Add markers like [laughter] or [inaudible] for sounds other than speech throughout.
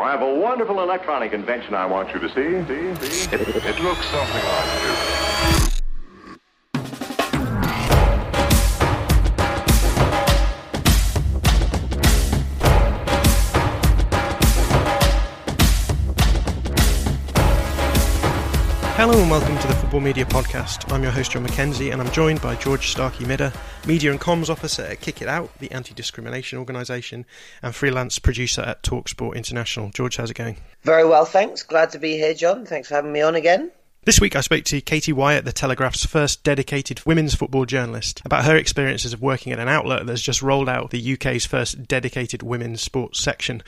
I have a wonderful electronic invention I want you to see. See? See? It, it looks something like this. Media Podcast. I'm your host, Jon McKenzie, and I'm joined by George Starkey Midder, Media and Comms Officer at Kick It Out, the anti discrimination organisation, and freelance producer at Talksport International. George, how's it going? Very well, thanks. Glad to be here, Jon. Thanks for having me on again. This week I spoke to Katie Whyatt, the Telegraph's first dedicated women's football journalist, about her experiences of working at an outlet that's just rolled out the UK's first dedicated women's sports section.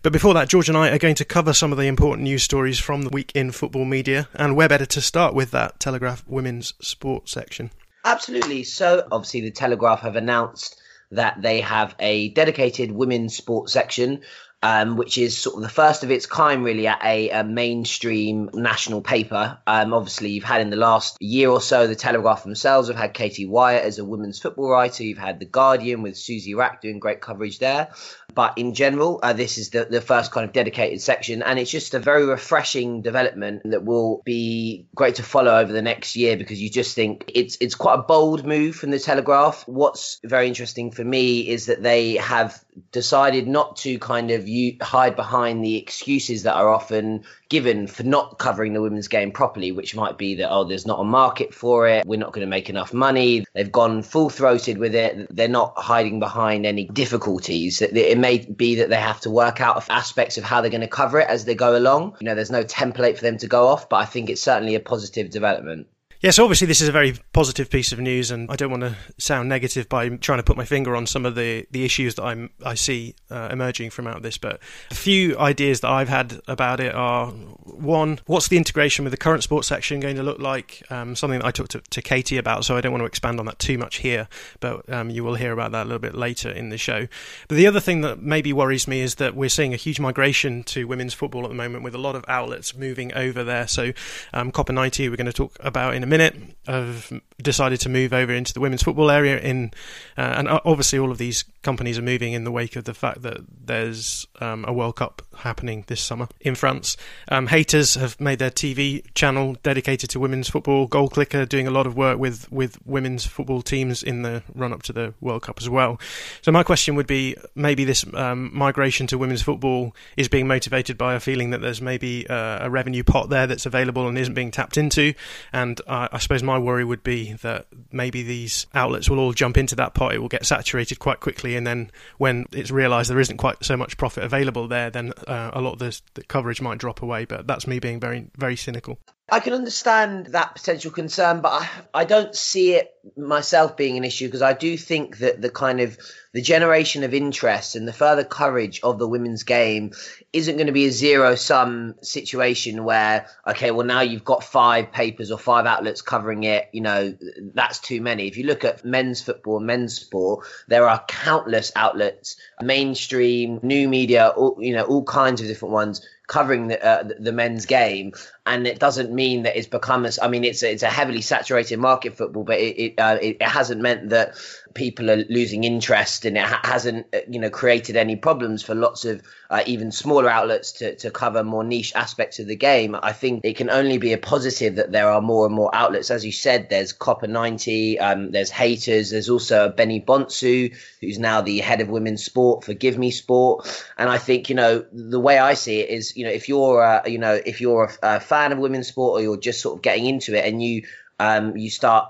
But before that, George and I are going to cover some of the important news stories from the week in football media, and where better to start with that Telegraph women's sports section. Absolutely. So, obviously, the Telegraph have announced that they have a dedicated women's sports section um, which is sort of the first of its kind, really, at a, a mainstream national paper. Um, obviously, you've had in the last year or so, the Telegraph themselves have had Katie Whyatt as a women's football writer. You've had The Guardian with Susie Wrack doing great coverage there. But in general, uh, this is the, the first kind of dedicated section, and it's just a very refreshing development that will be great to follow over the next year because you just think it's it's quite a bold move from the Telegraph. What's very interesting for me is that they have decided not to kind of you hide behind the excuses that are often given for not covering the women's game properly, which might be that, oh, there's not a market for it, we're not going to make enough money. They've gone full throated with it. They're not hiding behind any difficulties. It may be that they have to work out aspects of how they're going to cover it as they go along. You know, there's no template for them to go off, but I think it's certainly a positive development. Yes, obviously this is a very positive piece of news, and I don't want to sound negative by trying to put my finger on some of the, the issues that I'm I see uh, emerging from out of this. But a few ideas that I've had about it are one, what's the integration with the current sports section going to look like? Um, something that I talked to, to, Katie about, so I don't want to expand on that too much here, but um, you will hear about that a little bit later in the show. But the other thing that maybe worries me is that we're seeing a huge migration to women's football at the moment, with a lot of outlets moving over there. So um, Copa90, we're going to talk about in a minute have decided to move over into the women's football area in uh, and obviously all of these companies are moving in the wake of the fact that there's um, a World Cup happening this summer in France. Um, Haters have made their TV channel dedicated to women's football. Goal Clicker doing a lot of work with with women's football teams in the run up to the World Cup as well. So my question would be maybe this um, migration to women's football is being motivated by a feeling that there's maybe uh, a revenue pot there that's available and isn't being tapped into, and uh, I suppose my worry would be that maybe these outlets will all jump into that pot. It will get saturated quite quickly, and then when it's realised there isn't quite so much profit available there, then uh, a lot of the, the coverage might drop away. But that's me being very, very cynical. I can understand that potential concern, but I, I don't see it myself being an issue because I do think that the kind of the generation of interest and the further coverage of the women's game isn't going to be a zero sum situation where okay well now you've got five papers or five outlets covering it you know that's too many. If you look at men's football men's sport there are countless outlets mainstream new media all, you know all kinds of different ones covering the, uh, the men's game, and it doesn't mean that it's become. As, I mean, it's a, it's a heavily saturated market football, but it it, uh, it, it hasn't meant that people are losing interest and it ha- hasn't uh, you know created any problems for lots of uh, even smaller outlets to, to cover more niche aspects of the game i think it can only be a positive that there are more and more outlets as you said there's Copa90 um, there's haters there's also benny bonsu who's now the head of women's sport for give me sport and i think you know the way i see it is you know if you're uh, you know if you're a, a fan of women's sport or you're just sort of getting into it and you um, you start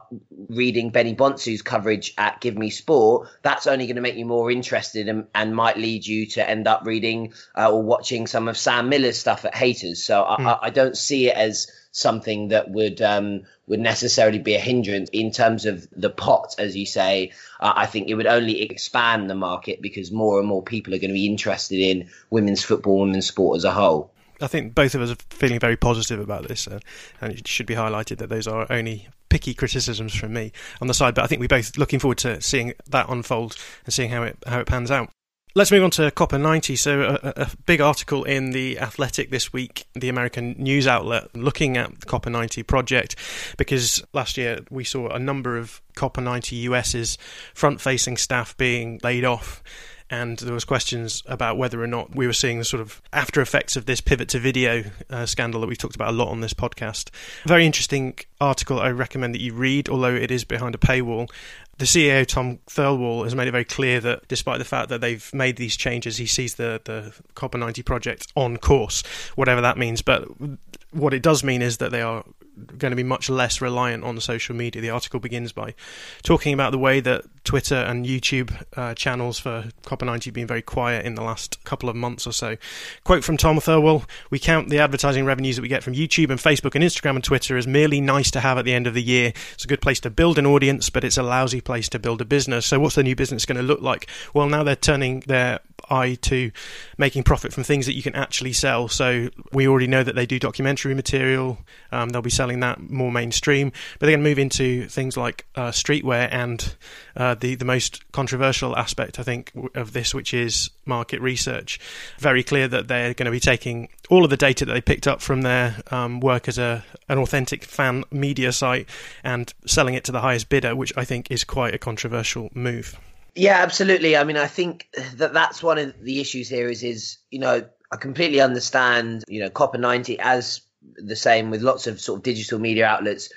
reading Benny Bonsu's coverage at Give Me Sport, that's only going to make you more interested and, and might lead you to end up reading uh, or watching some of Sam Miller's stuff at Haters. So mm. I, I, don't see it as something that would um, would necessarily be a hindrance in terms of the pot, as you say. Uh, I think it would only expand the market because more and more people are going to be interested in women's football, women's sport as a whole. I think both of us are feeling very positive about this, uh, and it should be highlighted that those are only picky criticisms from me on the side. But I think we're both looking forward to seeing that unfold and seeing how it how it pans out. Let's move on to Copa90. So, a, a, big article in The Athletic this week, the American news outlet, looking at the Copa90 project, because last year we saw a number of Copa90 US's front facing staff being laid off. And there was questions about whether or not we were seeing the sort of after effects of this pivot to video uh, scandal that we've talked about a lot on this podcast. Very interesting article I recommend that you read, although it is behind a paywall. The CEO Tom Thirlwall has made it very clear that despite the fact that they've made these changes, he sees the the Copa90 project on course, whatever that means. But what it does mean is that they are going to be much less reliant on social media. The article begins by talking about the way that Twitter and YouTube uh, channels for Copa90 have been very quiet in the last couple of months or so. Quote from Tom Thirlwall We count the advertising revenues that we get from YouTube and Facebook and Instagram and Twitter as merely nice to have at the end of the year. It's a good place to build an audience, but it's a lousy place to build a business. So, what's the new business going to look like? Well, now they're turning their eye to making profit from things that you can actually sell. So we already know that they do documentary material. Um, they'll be selling that more mainstream, but they're going to move into things like uh, streetwear and uh, the the most controversial aspect, I think, of this, which is market research. Very clear that they're going to be taking all of the data that they picked up from their um, work as a an authentic fan media site and selling it to the highest bidder, which I think is quite a controversial move. Yeah, absolutely. I mean, I think that that's one of the issues here is, is, you know, I completely understand, you know, Copa90 as the same with lots of sort of digital media outlets,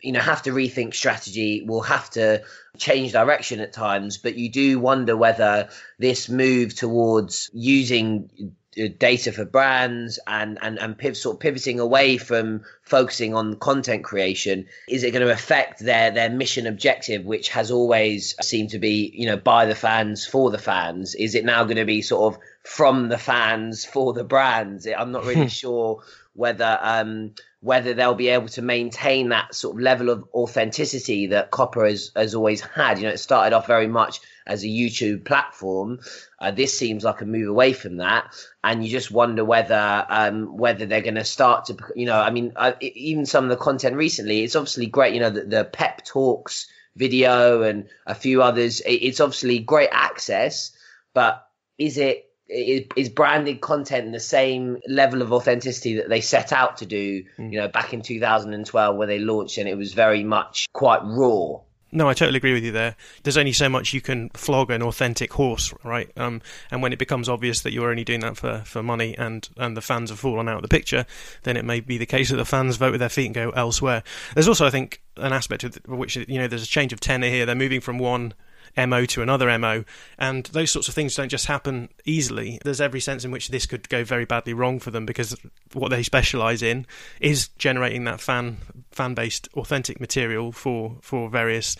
you know, have to rethink strategy, will have to change direction at times, but you do wonder whether this move towards using data for brands and and and piv- sort of pivoting away from focusing on content creation is it going to affect their their mission objective which has always seemed to be you know by the fans for the fans? Is it now going to be sort of from the fans for the brands? I'm not really [laughs] sure whether um whether they'll be able to maintain that sort of level of authenticity that Copa has, has always had you know it started off very much as a YouTube platform. Uh, this seems like a move away from that, and you just wonder whether um, whether they're going to start to, you know, I mean, uh, even some of the content recently, it's obviously great. You know, the, the pep talks video and a few others. It, it's obviously great access, but is it is, branded content the same level of authenticity that they set out to do? Mm. You know, back in 2012 where they launched, and it was very much quite raw. No, I totally agree with you there. There's only so much you can flog an authentic horse, right? Um, and when it becomes obvious that you're only doing that for, for money and, and the fans have fallen out of the picture, then it may be the case that the fans vote with their feet and go elsewhere. There's also, I think, an aspect of which, you know, there's a change of tenor here. They're moving from one MO to another MO. And those sorts of things don't just happen easily. There's every sense in which this could go very badly wrong for them because what they specialize in is generating that fan fan based authentic material for for various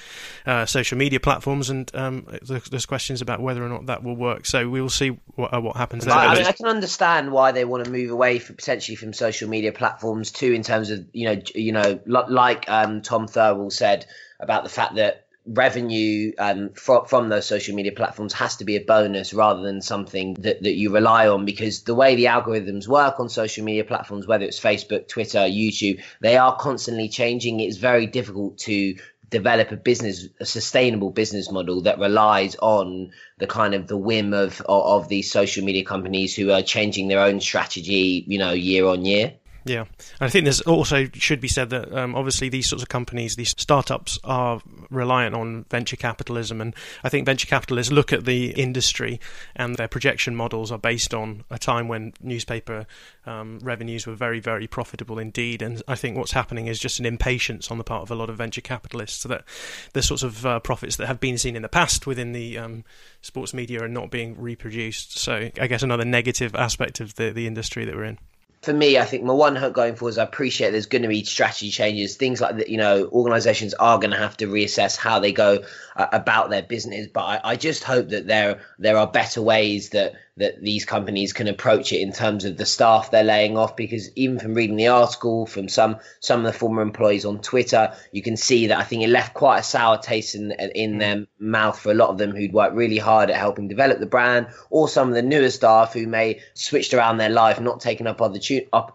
uh, social media platforms. And um, there's questions about whether or not that will work. So we will see what, uh, what happens there. I, mean, I can understand why they want to move away from, potentially from social media platforms too, in terms of you know you know like um, Tom Thirlwall said about the fact that revenue um, from, from those social media platforms has to be a bonus rather than something that, that you rely on because the way the algorithms work on social media platforms, whether it's Facebook, Twitter, YouTube, they are constantly changing. It's very difficult to develop a business a sustainable business model that relies on the kind of the whim of, of of these social media companies who are changing their own strategy you know year on year yeah, and I think there's also should be said that um, obviously these sorts of companies, these startups, are reliant on venture capitalism, and I think venture capitalists look at the industry and their projection models are based on a time when newspaper um, revenues were very, very profitable indeed. And I think what's happening is just an impatience on the part of a lot of venture capitalists that the sorts of uh, profits that have been seen in the past within the um, sports media are not being reproduced. So I guess another negative aspect of the the industry that we're in for me, I think my one hope going forward is I appreciate there's going to be strategy changes, things like that. You know, organisations are going to have to reassess how they go uh, about their business. But I, I, just hope that there there are better ways that that these companies can approach it in terms of the staff they're laying off. Because even from reading the article from some some of the former employees on Twitter, you can see that I think it left quite a sour taste in in mm. their mouth for a lot of them who'd worked really hard at helping develop the brand, or some of the newer staff who may switched around their life, not taking up other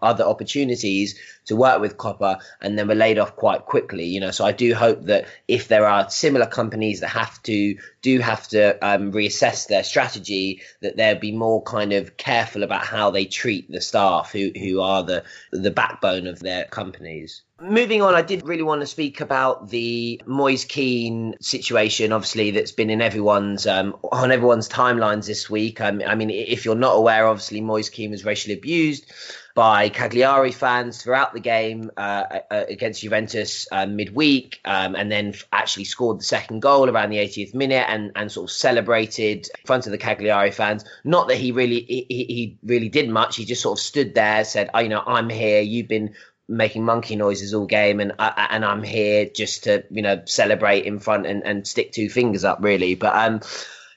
other opportunities to work with Copa and then were laid off quite quickly you know. So i do hope that if there are similar companies that have to do have to um, reassess their strategy that they'll be more kind of careful about how they treat the staff who who are the the backbone of their companies. Moving on, I did really want to speak about the Moise Kean situation, obviously that's been in everyone's um, on everyone's timelines this week. Um, I mean, if you're not aware, obviously Moise Kean was racially abused by Cagliari fans throughout the game uh, uh against Juventus uh, midweek, um, and then actually scored the second goal around the 80th minute and, and sort of celebrated in front of the Cagliari fans. Not that he really he, he really did much. He just sort of stood there, said, "Oh, you know, I'm here. You've been." making monkey noises all game and uh, and I'm here just to you know celebrate in front and, and stick two fingers up really but um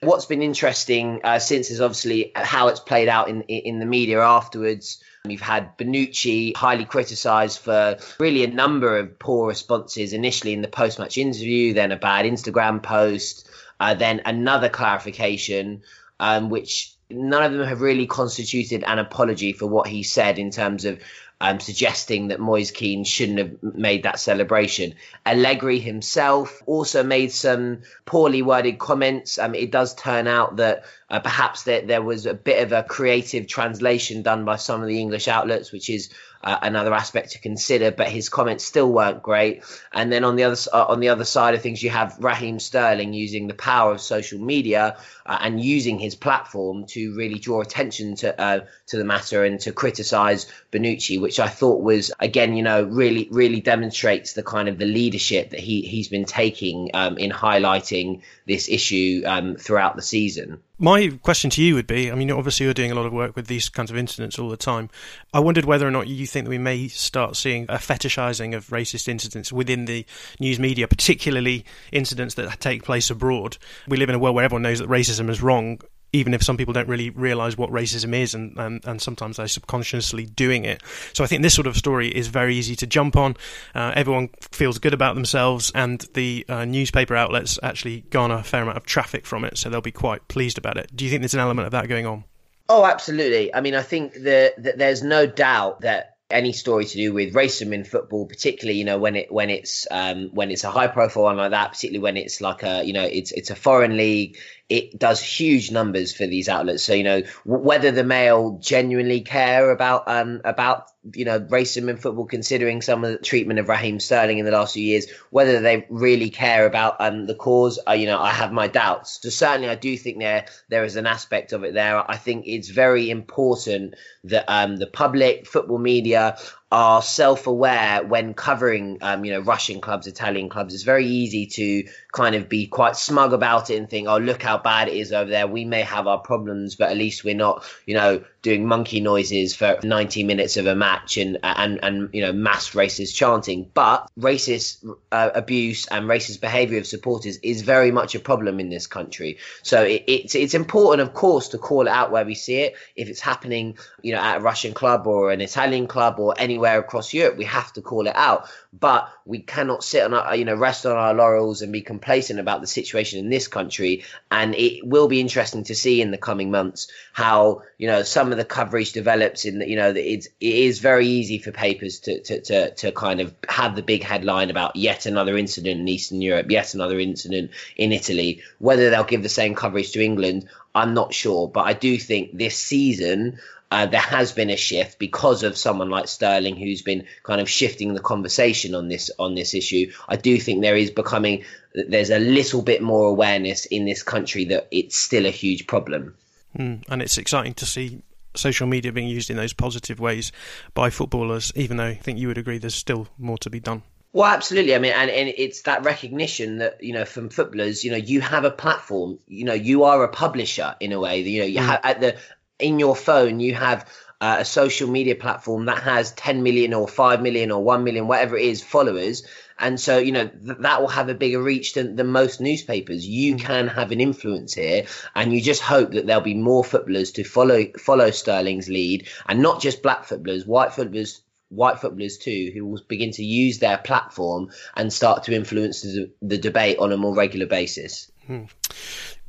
what's been interesting uh, since is obviously how it's played out in in the media afterwards You've had Bonucci highly criticised for really a number of poor responses initially in the post match interview, then a bad Instagram post, uh, then another clarification, um, which none of them have really constituted an apology for what he said in terms of um, suggesting that Moise Kean shouldn't have made that celebration. Allegri himself also made some poorly worded comments. Um, it does turn out that uh, perhaps there, there was a bit of a creative translation done by some of the English outlets, which is uh, another aspect to consider. But his comments still weren't great. And then on the other uh, on the other side of things, you have Raheem Sterling using the power of social media uh, and using his platform to really draw attention to uh, to the matter and to criticise Bonucci, which I thought was again, you know, really really demonstrates the kind of the leadership that he he's been taking um, in highlighting this issue um, throughout the season. My question to you would be I mean, obviously, you're doing a lot of work with these kinds of incidents all the time. I wondered whether or not you think that we may start seeing a fetishizing of racist incidents within the news media, particularly incidents that take place abroad. We live in a world where everyone knows that racism is wrong even if some people don't really realize what racism is and, and, and sometimes they're subconsciously doing it. So I think this sort of story is very easy to jump on. Uh, everyone feels good about themselves, and the uh, newspaper outlets actually garner a fair amount of traffic from it, so they'll be quite pleased about it. Do you think there's an element of that going on? Oh, absolutely. I mean, I think that, that there's no doubt that any story to do with racism in football, particularly you know when it when it's um, when it's a high profile one like that, particularly when it's like a you know it's it's a foreign league, it does huge numbers for these outlets. So you know whether the Mail genuinely care about um about you know racism in football, considering some of the treatment of Raheem Sterling in the last few years, whether they really care about um the cause, uh, you know I have my doubts. So certainly I do think there there is an aspect of it there. I think it's very important that um the public football media are self-aware when covering, um, you know, Russian clubs, Italian clubs. It's very easy to kind of be quite smug about it and think, oh, look how bad it is over there. We may have our problems, but at least we're not, you know, doing monkey noises for 90 minutes of a match and and and you know mass racist chanting. But racist uh, abuse and racist behavior of supporters is very much a problem in this country. So it, it's it's important of course to call it out where we see it. If it's happening you know at a russian club or an italian club or anywhere across europe we have to call it out. But we cannot sit on our, you know, rest on our laurels and be complacent about the situation in this country. And it will be interesting to see in the coming months how, you know, some of the coverage develops in that, you know, it's, it is very easy for papers to, to, to, to kind of have the big headline about yet another incident in Eastern Europe, yet another incident in Italy. Whether they'll give the same coverage to England, I'm not sure. But I do think this season, uh, there has been a shift because of someone like Sterling who's been kind of shifting the conversation on this on this issue. I do think there is becoming there's a little bit more awareness in this country that it's still a huge problem. Mm, and it's exciting to see social media being used in those positive ways by footballers, even though I think you would agree there's still more to be done. Well, absolutely. I mean, and, and it's that recognition that you know from footballers. You know, you have a platform. You know, you are a publisher in a way. You know, you mm. have at the in your phone you have uh, a social media platform that has 10 million or 5 million or 1 million whatever it is followers and so you know th- that will have a bigger reach than, than most newspapers you mm. can have an influence here and you just hope that there'll be more footballers to follow follow sterling's lead and not just black footballers white footballers white footballers too who will begin to use their platform and start to influence the, the debate on a more regular basis Hmm.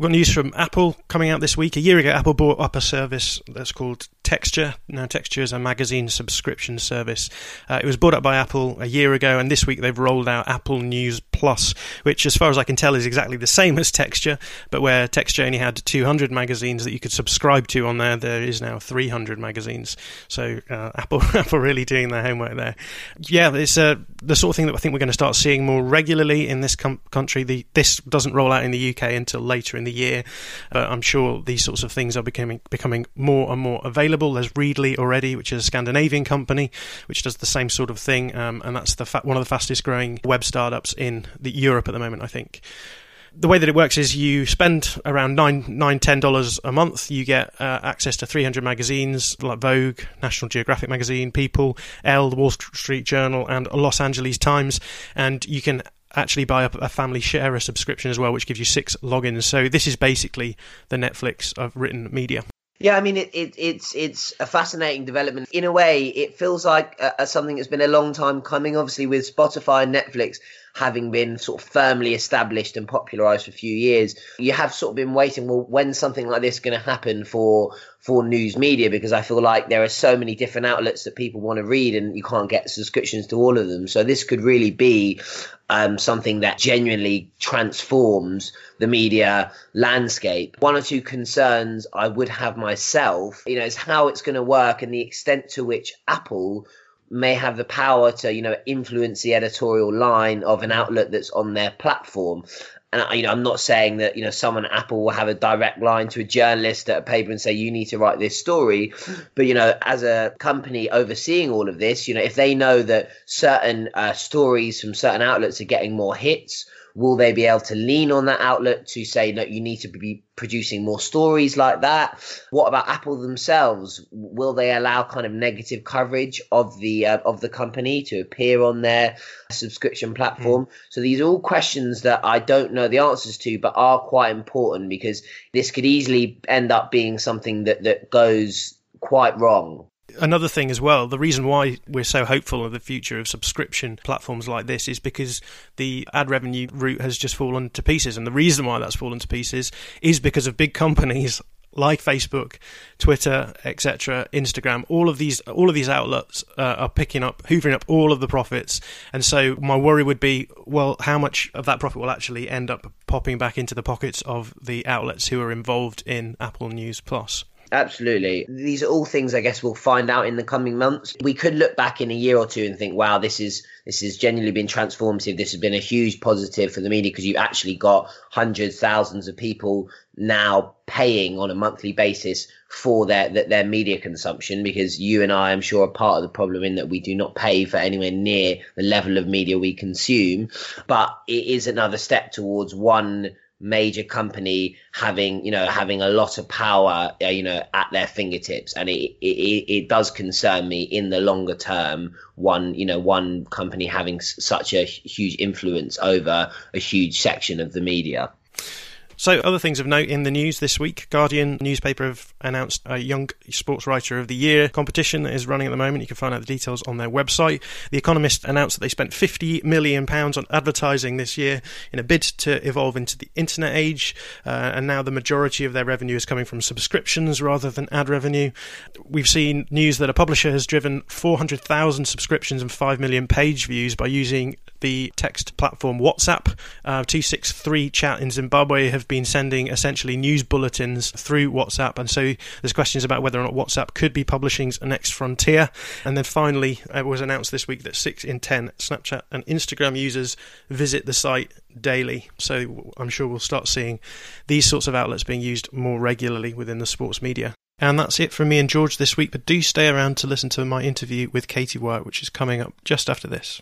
We've got news from Apple coming out this week. A year ago, Apple bought up a service that's called Texture. Now, Texture is a magazine subscription service. Uh, it was bought up by Apple a year ago, and this week they've rolled out Apple News Plus, which, as far as I can tell, is exactly the same as Texture, but where Texture only had 200 magazines that you could subscribe to on there, there is now 300 magazines. So uh, [laughs] Apple, Apple really doing their homework there. Yeah, it's uh, the sort of thing that I think we're going to start seeing more regularly in this com- country. The, this doesn't roll out in the UK until later in the year, but I'm sure these sorts of things are becoming becoming more and more available. There's Readly already, which is a Scandinavian company which does the same sort of thing, um, and that's the fa- one of the fastest growing web startups in the Europe at the moment, I think the way that it works is you spend around nine, nine, ten dollars a month. You get uh, access to 300 magazines like Vogue, National Geographic magazine, People, Elle, the Wall Street Journal, and Los Angeles Times, and you can actually buy a, family share a subscription as well, which gives you six logins. So this is basically the Netflix of written media. Yeah, I mean, it, it, it's it's a fascinating development. In a way, it feels like uh, something that's been a long time coming. Obviously, with Spotify and Netflix, having been sort of firmly established and popularized for a few years, you have sort of been waiting. Well, when something like this is going to happen for for news media? Because I feel like there are so many different outlets that people want to read, and you can't get subscriptions to all of them. So this could really be um, something that genuinely transforms the media landscape. One or two concerns I would have myself, you know, is how it's going to work and the extent to which Apple may have the power to you know influence the editorial line of an outlet that's on their platform. And you know i'm not saying that you know someone at apple will have a direct line to a journalist at a paper and say you need to write this story. But you know as a company overseeing all of this you know if they know that certain uh, stories from certain outlets are getting more hits Will they be able to lean on that outlet to say that you need to be producing more stories like that? What about Apple themselves? Will they allow kind of negative coverage of the uh, of the company to appear on their subscription platform? Mm. So these are all questions that I don't know the answers to, but are quite important because this could easily end up being something that that goes quite wrong another thing as well, the reason why we're so hopeful of the future of subscription platforms like this is because the ad revenue route has just fallen to pieces. And the reason why that's fallen to pieces is because of big companies [laughs] like Facebook, Twitter, etc., Instagram, all of these all of these outlets uh, are picking up, hoovering up all of the profits. And so my worry would be, well, how much of that profit will actually end up popping back into the pockets of the outlets who are involved in Apple News Plus? Absolutely. These are all things I guess we'll find out in the coming months. We could look back in a year or two and think, wow, this is this has genuinely been transformative. This has been a huge positive for the media because you've actually got hundreds, thousands of people now paying on a monthly basis for their their media consumption because you and I I am sure are part of the problem in that we do not pay for anywhere near the level of media we consume. But it is another step towards one major company having you know having a lot of power uh, you know at their fingertips. And it, it it does concern me in the longer term one you know one company having such a huge influence over a huge section of the media so, other things of note in the news this week Guardian newspaper have announced a Young Sports Writer of the Year competition that is running at the moment. You can find out the details on their website. The Economist announced that they spent £50 million on advertising this year in a bid to evolve into the internet age, uh, and now the majority of their revenue is coming from subscriptions rather than ad revenue. We've seen news that a publisher has driven 400,000 subscriptions and 5 million page views by using the text platform WhatsApp. Uh, 263 Chat in Zimbabwe have been sending essentially news bulletins through WhatsApp, and so there's questions about whether or not WhatsApp could be publishing's next frontier. And then finally, it was announced this week that six in ten Snapchat and Instagram users visit the site daily. So I'm sure we'll start seeing these sorts of outlets being used more regularly within the sports media. And that's it from me and George this week, but do stay around to listen to my interview with Katie Whyatt, which is coming up just after this.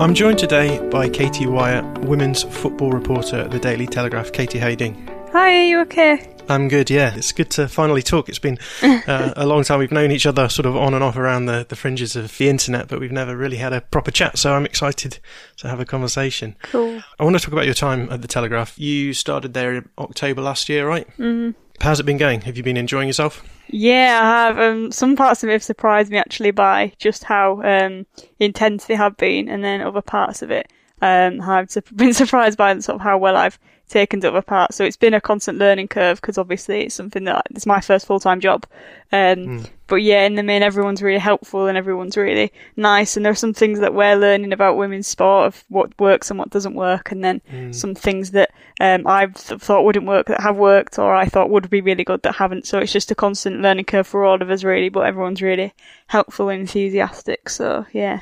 I'm joined today by Katie Whyatt, women's football reporter at the Daily Telegraph. Katie, how are you doing? Hi, are you okay? I'm good, yeah. It's good to finally talk. It's been [laughs] uh, a long time. We've known each other sort of on and off around the, the fringes of the internet, but we've never really had a proper chat, so I'm excited to have a conversation. Cool. I want to talk about your time at the Telegraph. You started there in October last year, right? Mm-hmm. How's it been going? Have you been enjoying yourself? Yeah, I have. Um, some parts of it have surprised me actually by just how um, intense they have been, and then other parts of it um, I've [laughs] been surprised by sort of how well I've taken to other parts. So it's been a constant learning curve because obviously it's something that it's my first full time job. Um, mm. But yeah, in the main, everyone's really helpful and everyone's really nice. And there are some things that we're learning about women's sport of what works and what doesn't work, and then mm. some things that um, I've thought wouldn't work that have worked, or I thought would be really good that haven't. So it's just a constant learning curve for all of us, really. But everyone's really helpful and enthusiastic. So yeah.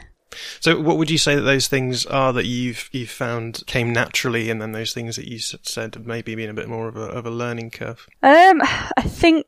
So, what would you say that those things are that you've you've found came naturally, and then those things that you said have maybe been a bit more of a of a learning curve? Um, [sighs] I think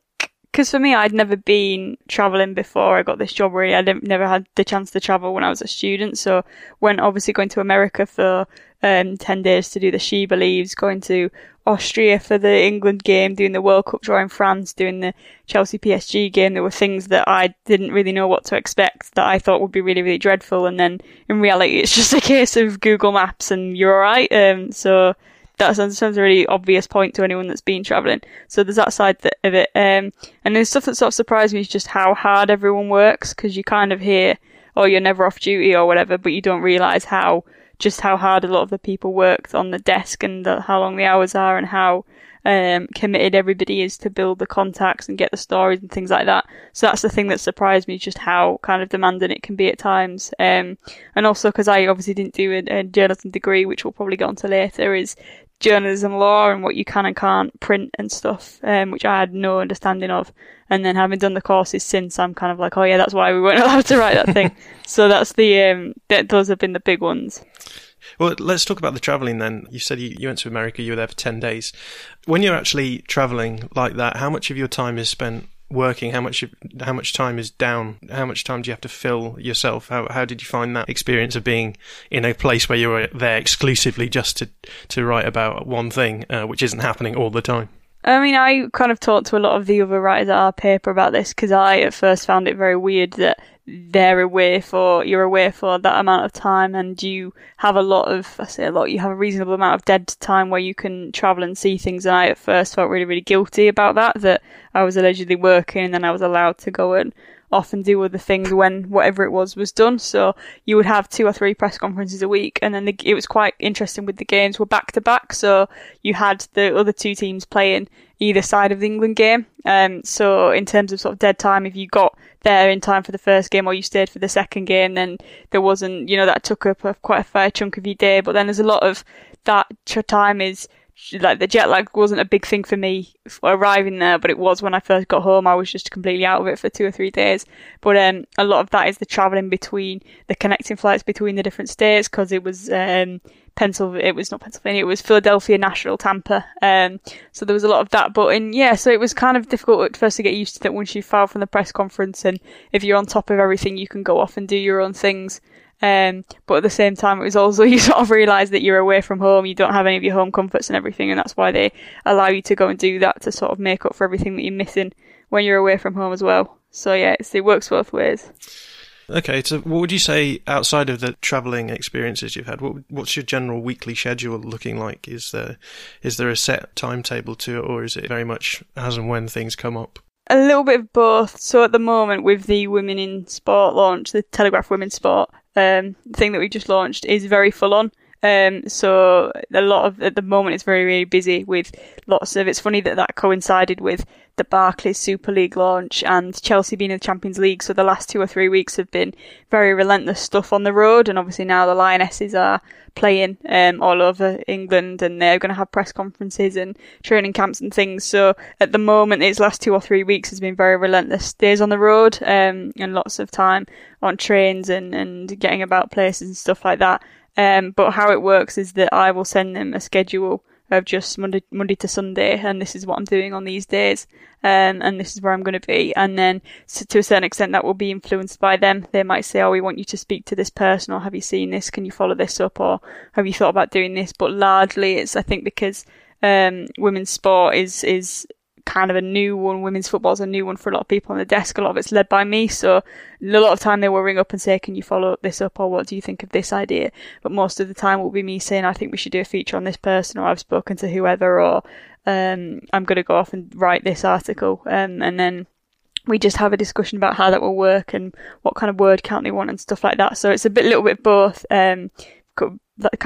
because for me, I'd never been traveling before I got this job. Really, I didn't, never had the chance to travel when I was a student. So, when obviously going to America for um, 10 days to do the She Believes, going to Austria for the England game, doing the World Cup draw in France, doing the Chelsea PSG game. There were things that I didn't really know what to expect that I thought would be really, really dreadful. And then in reality, it's [laughs] just a case of Google Maps and you're alright. Um, so that sounds, a really obvious point to anyone that's been travelling. So there's that side of it. Um, and there's stuff that sort of surprised me is just how hard everyone works because you kind of hear, oh, you're never off duty or whatever, but you don't realise how just how hard a lot of the people worked on the desk and the, how long the hours are and how um, committed everybody is to build the contacts and get the stories and things like that. So that's the thing that surprised me, just how kind of demanding it can be at times. Um, and also because I obviously didn't do a, a, journalism degree, which we'll probably get onto later, is journalism law and what you can and can't print and stuff, um, which I had no understanding of. And then having done the courses since, I'm kind of like, oh yeah, that's why we weren't [laughs] allowed to write that thing. [laughs] so that's the, um, th- those have been the big ones. Well, let's talk about the traveling then. You said you, you went to America, you were there for 10 days. When you're actually traveling like that, how much of your time is spent working? How much how much time is down? How much time do you have to fill yourself? How how did you find that experience of being in a place where you were there exclusively just to to write about one thing, uh, which isn't happening all the time? I mean, I kind of talked to a lot of the other writers at our paper about this because I at first found it very weird that they're away for you're away for that amount of time and you have a lot of I say a lot you have a reasonable amount of dead time where you can travel and see things and I at first felt really really guilty about that that I was allegedly working and then I was allowed to go and off and do other things when whatever it was was done. So you would have two or three press conferences a week, and then the, it was quite interesting with the games were back to back. So you had the other two teams playing either side of the England game. Um, so in terms of sort of dead time, if you got there in time for the first game or you stayed for the second game, then there wasn't, you know, that took up a, quite a fair chunk of your day. But then there's a lot of that time is like the jet lag wasn't a big thing for me arriving there, but it was when I first got home. I was just completely out of it for two or three days. But um, a lot of that is the traveling between the connecting flights between the different states because it was um, Pennsylvania. It was not Pennsylvania. It was Philadelphia, Nashville, Tampa. Um, so there was a lot of that. But in yeah, so it was kind of difficult at first to get used to that once you file from the press conference, and if you're on top of everything, you can go off and do your own things. Um, but at the same time, it was also [laughs] you sort of realise that you're away from home, you don't have any of your home comforts and everything, and that's why they allow you to go and do that to sort of make up for everything that you're missing when you're away from home as well. So yeah, it works both ways. Okay, so what would you say outside of the travelling experiences you've had? What, what's your general weekly schedule looking like? Is there is there a set timetable to it, or is it very much as and when things come up? A little bit of both. So at the moment, with the Women in Sport launch, the Telegraph Women's Sport, um, thing that we just launched is very full on. Um, so a lot of at the moment it's very really busy with lots of. It's funny that that coincided with the Barclays Super League launch and Chelsea being in the Champions League. So the last two or three weeks have been very relentless stuff on the road, and obviously now the Lionesses are playing um, all over England, and they're going to have press conferences and training camps and things. So at the moment, its last two or three weeks has been very relentless days on the road um, and lots of time on trains and and getting about places and stuff like that. Um, but how it works is that I will send them a schedule of just Monday, Monday to Sunday, and this is what I'm doing on these days, um, and this is where I'm going to be. And then, so to a certain extent, that will be influenced by them. They might say, "Oh, we want you to speak to this person," or "Have you seen this? Can you follow this up?" or "Have you thought about doing this?" But largely, it's I think because um, women's sport is is kind of a new one. Women's football is a new one for a lot of people on the desk. A lot of it's led by me. So a lot of time they will ring up and say, can you follow this up or what do you think of this idea? But most of the time it will be me saying, I think we should do a feature on this person or I've spoken to whoever or um, I'm going to go off and write this article, um, and then we just have a discussion about how that will work and what kind of word count they want and stuff like that. So it's a bit, little bit both, um, kind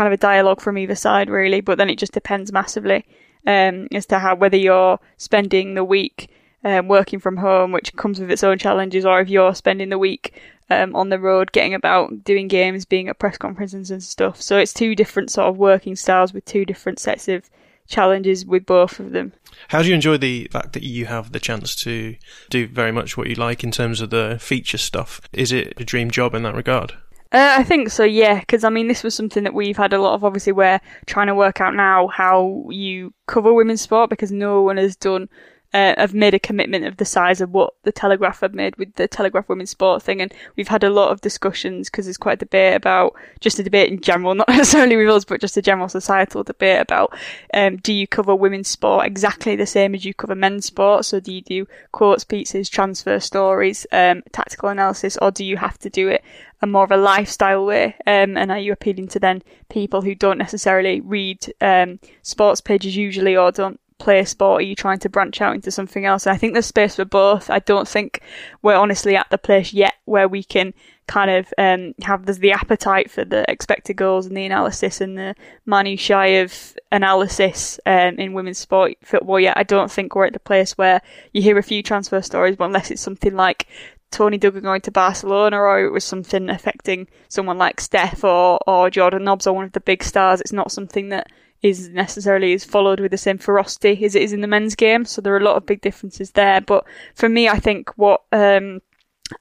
of a dialogue from either side really, but then it just depends massively um, as to how whether you're spending the week um, working from home, which comes with its own challenges, or if you're spending the week um, on the road, getting about, doing games, being at press conferences and stuff. So it's two different sort of working styles with two different sets of challenges with both of them. How do you enjoy the fact that you have the chance to do very much what you like in terms of the feature stuff? Is it a dream job in that regard? Uh, I think so, yeah. Because I mean, this was something that we've had a lot of. Obviously, we're trying to work out now how you cover women's sport because no one has done uh, have made a commitment of the size of what the Telegraph have made with the Telegraph Women's Sport thing. And we've had a lot of discussions because there's quite a debate about just a debate in general, [laughs] not necessarily with us, but just a general societal debate about um, do you cover women's sport exactly the same as you cover men's sport? So do you do quotes, pieces, transfer stories, um, tactical analysis, or do you have to do it a more of a lifestyle way? Um, and are you appealing to then people who don't necessarily read um, sports pages usually or don't play sport? Are you trying to branch out into something else? And I think there's space for both. I don't think we're honestly at the place yet where we can kind of um, have the appetite for the expected goals and the analysis and the minutiae of analysis um, in women's sport football yet. I don't think we're at the place where you hear a few transfer stories, but unless it's something like Toni Duggan going to Barcelona or it was something affecting someone like Steph or, or Jordan Nobbs or one of the big stars, it's not something that is necessarily is followed with the same ferocity as it is in the men's game. So there are a lot of big differences there. But for me, I think what um,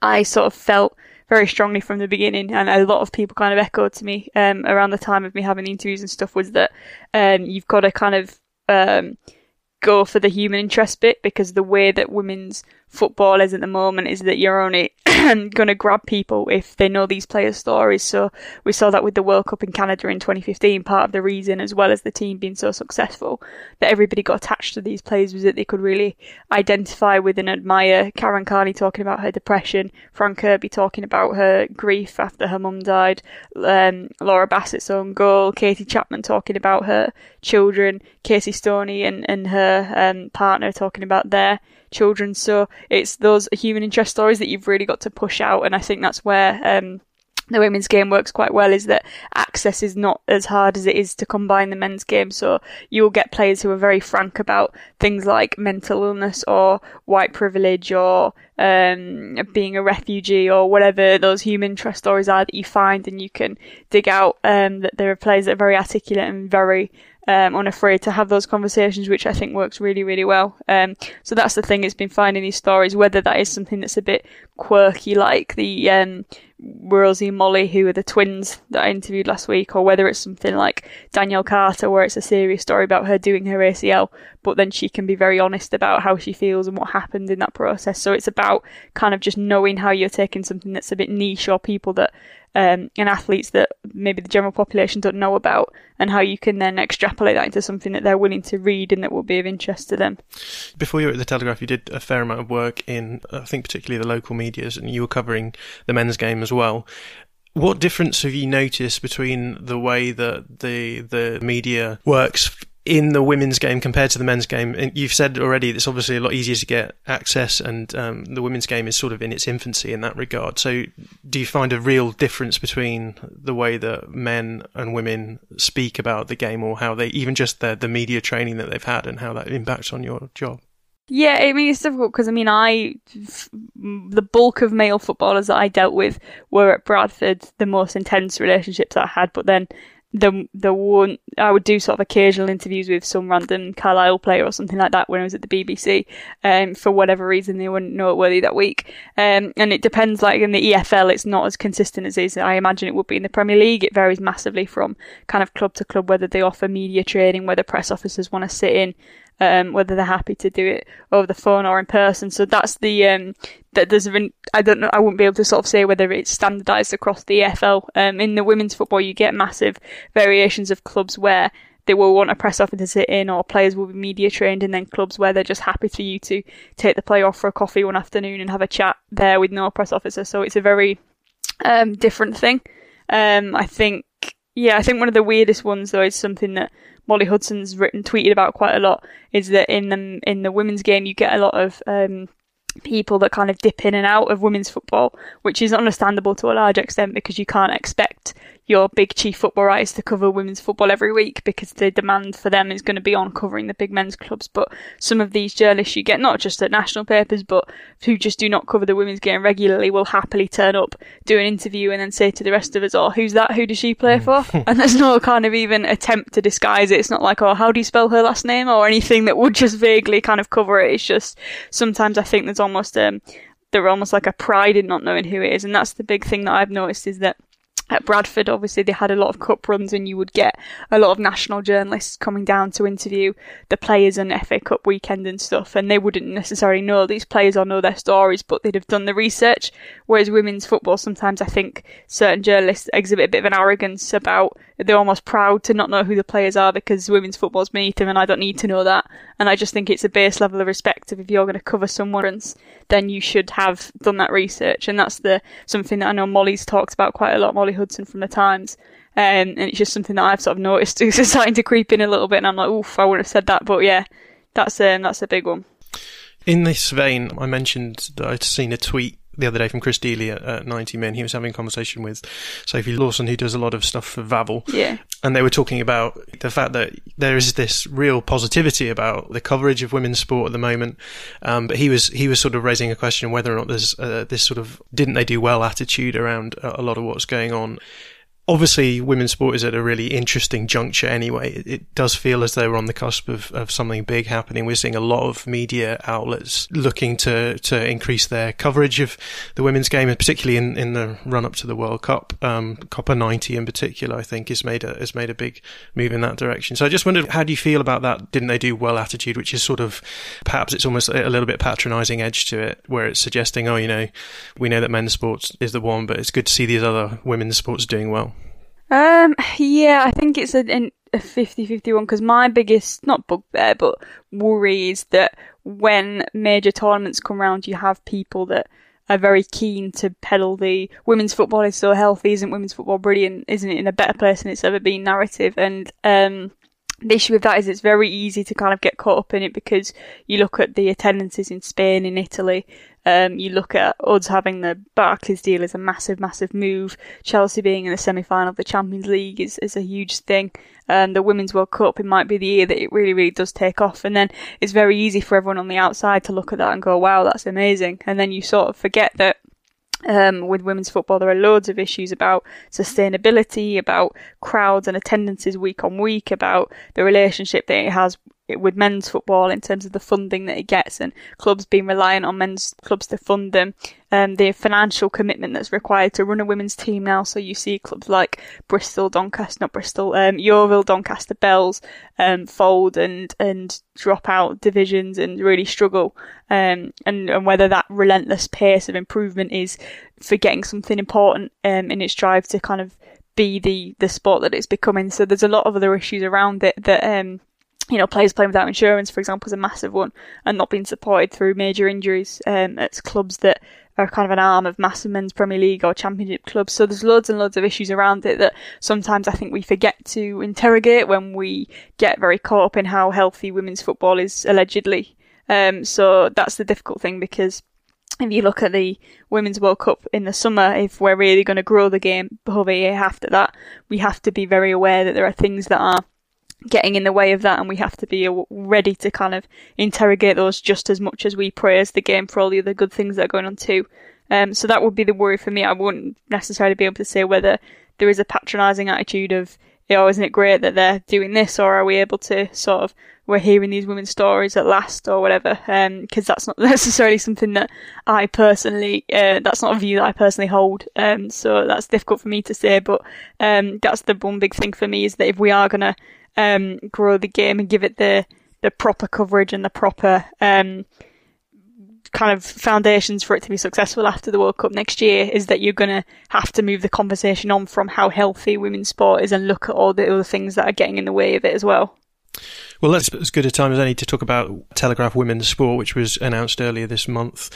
I sort of felt very strongly from the beginning, and a lot of people kind of echoed to me um, around the time of me having interviews and stuff, was that um, you've got to kind of um, go for the human interest bit because the way that women's football is at the moment is that you're only [clears throat] going to grab people if they know these players' stories. So we saw that with the World Cup in Canada in 2015. Part of the reason, as well as the team being so successful, that everybody got attached to these players was that they could really identify with and admire. Karen Carney talking about her depression, Fran Kirby talking about her grief after her mum died, um, Laura Bassett's own goal, Katie Chapman talking about her children, Casey Stoney and, and her um, partner talking about their children. So it's those human interest stories that you've really got to push out, and I think that's where um, the women's game works quite well is that access is not as hard as it is to combine the men's game. So you'll get players who are very frank about things like mental illness or white privilege or um, being a refugee or whatever those human interest stories are that you find and you can dig out. Um, that there are players that are very articulate and very um, unafraid to have those conversations, which I think works really, really well. Um, so that's the thing, it's been finding these stories, whether that is something that's a bit quirky, like the um, Rosie and Molly, who are the twins that I interviewed last week, or whether it's something like Danielle Carter, where it's a serious story about her doing her ACL, but then she can be very honest about how she feels and what happened in that process. So it's about kind of just knowing how you're taking something that's a bit niche or people that um, and athletes that maybe the general population don't know about, and how you can then extrapolate that into something that they're willing to read and that will be of interest to them. Before you were at the Telegraph, you did a fair amount of work in, I think, particularly the local medias, and you were covering the men's game as well. What difference have you noticed between the way that the the media works in the women's game compared to the men's game? And you've said already it's obviously a lot easier to get access, and um, the women's game is sort of in its infancy in that regard. So, do you find a real difference between the way that men and women speak about the game, or how they even just the the media training that they've had, and how that impacts on your job? Yeah, I mean it's difficult because I mean I, the bulk of male footballers that I dealt with were at Bradford the most intense relationships I had, but then the the one I would do sort of occasional interviews with some random Carlisle player or something like that when I was at the BBC. Um, for whatever reason they weren't noteworthy that week. Um, and it depends. Like in the EFL, it's not as consistent as is. I imagine it would be in the Premier League. It varies massively from kind of club to club whether they offer media training, whether press officers want to sit in um, whether they're happy to do it over the phone or in person. So that's the um, that there's been I don't know I wouldn't be able to sort of say whether it's standardised across the EFL. Um, in the women's football, you get massive variations of clubs where they will want a press officer to sit in, or players will be media trained, and then clubs where they're just happy for you to take the player off for a coffee one afternoon and have a chat there with no press officer. So it's a very um, different thing. Um, I think, yeah, I think one of the weirdest ones though is something that Molly Hudson's written tweeted about quite a lot is that in the in the women's game you get a lot of um, people that kind of dip in and out of women's football, which is understandable to a large extent because you can't expect your big chief football writers to cover women's football every week because the demand for them is going to be on covering the big men's clubs. But some of these journalists you get, not just at national papers, but who just do not cover the women's game regularly, will happily turn up, do an interview, and then say to the rest of us, "Oh, who's that? Who does she play for?" [laughs] and there's no kind of even attempt to disguise it. It's not like, "Oh, how do you spell her last name?" or anything that would just vaguely kind of cover it. It's just sometimes I think there's almost um, they're almost like a pride in not knowing who it is, and that's the big thing that I've noticed is that at Bradford, obviously, they had a lot of cup runs, and you would get a lot of national journalists coming down to interview the players and FA Cup weekend and stuff. And they wouldn't necessarily know these players or know their stories, but they'd have done the research. Whereas women's football, sometimes I think certain journalists exhibit a bit of an arrogance about they're almost proud to not know who the players are because women's football's beneath them, and I don't need to know that. And I just think it's a base level of respect of if you're going to cover someone, then you should have done that research. And that's the something that I know Molly's talked about quite a lot, Molly Hudson from the Times. Um, and it's just something that I've sort of noticed [laughs] is starting to creep in a little bit, and I'm like, oof, I wouldn't have said that, but yeah, that's um, that's a big one. In this vein, I mentioned that I'd seen a tweet the other day from Chris Deely at, at 90 Min. He was having a conversation with Sophie Lawson, who does a lot of stuff for Vavel. Yeah. And they were talking about the fact that there is this real positivity about the coverage of women's sport at the moment. Um, but he was he was sort of raising a question whether or not there's uh, this sort of didn't they do well attitude around a lot of what's going on obviously women's sport is at a really interesting juncture anyway. It, it, does feel as though we're on the cusp of, of something big happening. We're seeing a lot of media outlets looking to, to increase their coverage of the women's game, and particularly in, in the run up to the World Cup. Um, Copa90 in particular, I think, has made a, has made a big move in that direction. So I just wondered, how do you feel about that? Didn't they do well attitude, which is sort of, perhaps it's almost a little bit patronizing edge to it, where it's suggesting, oh, you know, we know that men's sports is the one, but it's good to see these other women's sports doing well. Um, yeah, I think it's a, a 50-50 one because my biggest, not bugbear, but worry is that when major tournaments come around, you have people that are very keen to peddle the women's football is so healthy, isn't women's football brilliant, isn't it in a better place than it's ever been narrative. And um, the issue with that is it's very easy to kind of get caught up in it because you look at the attendances in Spain, in Italy, um, you look at odds having the Barclays deal is a massive, massive move. Chelsea being in the semi-final of the Champions League is, is a huge thing. Um, the Women's World Cup, it might be the year that it really, really does take off. And then it's very easy for everyone on the outside to look at that and go, wow, that's amazing. And then you sort of forget that um, with women's football, there are loads of issues about sustainability, about crowds and attendances week on week, about the relationship that it has with men's football in terms of the funding that it gets and clubs being reliant on men's clubs to fund them. Um, the financial commitment that's required to run a women's team now. So you see clubs like Bristol, Doncaster, not Bristol, um, Yeovil, Doncaster Belles, um, fold and, and drop out divisions and really struggle. Um, and, and whether that relentless pace of improvement is forgetting something important, um, in its drive to kind of be the, the sport that it's becoming. So there's a lot of other issues around it that, um, you know, players playing without insurance, for example, is a massive one, and not being supported through major injuries um, at clubs that are kind of an arm of massive men's Premier League or Championship clubs. So there's loads and loads of issues around it that sometimes I think we forget to interrogate when we get very caught up in how healthy women's football is allegedly. Um, so that's the difficult thing because if you look at the Women's World Cup in the summer, if we're really going to grow the game over a year after that, we have to be very aware that there are things that are getting in the way of that, and we have to be ready to kind of interrogate those just as much as we praise the game for all the other good things that are going on too. Um, so that would be the worry for me. I wouldn't necessarily be able to say whether there is a patronising attitude of, oh, isn't it great that they're doing this, or are we able to sort of we're hearing these women's stories at last or whatever because um, that's not [laughs] necessarily something that I personally uh, that's not a view that I personally hold um, so that's difficult for me to say but um, that's the one big thing for me is that if we are going to um, grow the game and give it the the proper coverage and the proper um, kind of foundations for it to be successful after the World Cup next year is that you're going to have to move the conversation on from how healthy women's sport is and look at all the other things that are getting in the way of it as well. Well, that's as good a time as any to talk about Telegraph Women's Sport, which was announced earlier this month.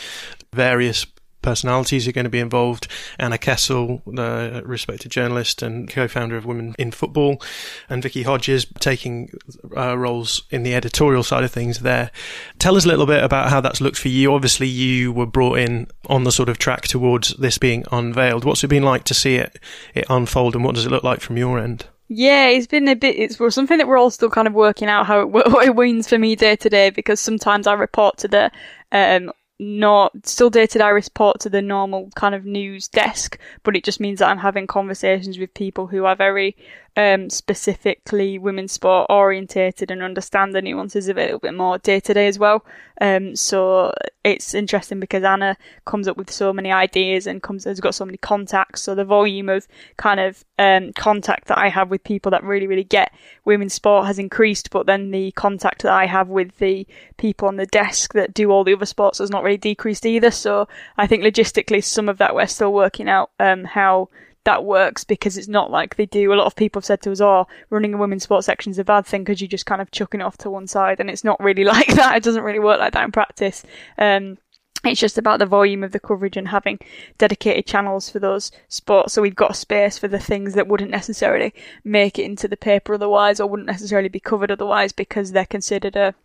Various personalities are going to be involved. Anna Kessel, the respected journalist and co-founder of Women in Football, and Vicki Hodges taking uh, roles in the editorial side of things there. Tell us a little bit about how that's looked for you. Obviously, you were brought in on the sort of track towards this being unveiled. What's it been like to see it it unfold, and what does it look like from your end? Yeah, it's been a bit. It's something that we're all still kind of working out how it, [laughs] what it means for me day to day because sometimes I report to the um, not still dated I report to the normal kind of news desk, but it just means that I'm having conversations with people who are very um, specifically women's sport orientated and understand the nuances of it a little bit more day to day as well. Um, so it's interesting because Anna comes up with so many ideas and comes has got so many contacts. So the volume of kind of um, contact that I have with people that really really get women's sport has increased, but then the contact that I have with the people on the desk that do all the other sports has not really decreased either. So I think logistically some of that we're still working out um, how that works because it's not like they do. A lot of people have said to us, "Oh, running a women's sports section is a bad thing because you're just kind of chucking it off to one side," and it's not really [laughs] like that. It doesn't really work like that in practice. Um, it's just about the volume of the coverage and having dedicated channels for those sports. So we've got space for the things that wouldn't necessarily make it into the paper otherwise, or wouldn't necessarily be covered otherwise, because they're considered a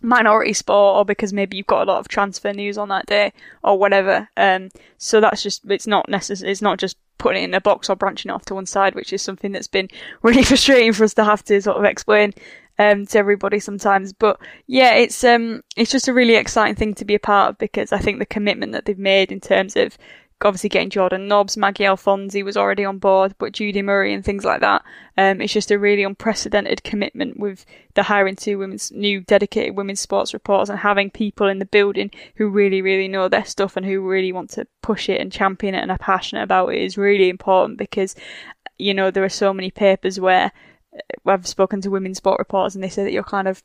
minority sport or because maybe you've got a lot of transfer news on that day or whatever. Um, so that's just, it's not necessary, it's not just putting it in a box or branching off to one side, which is something that's been [laughs] really frustrating for us to have to sort of explain um, to everybody sometimes. But yeah, it's um, it's just a really exciting thing to be a part of because I think the commitment that they've made in terms of obviously getting Jordan Nobbs, Maggie Alfonsi was already on board, but Judy Murray and things like that. Um, it's just a really unprecedented commitment with the hiring two women's new dedicated women's sports reporters and having people in the building who really, really know their stuff and who really want to push it and champion it and are passionate about it is really important because, you know, there are so many papers where uh, I've spoken to women's sport reporters and they say that you're kind of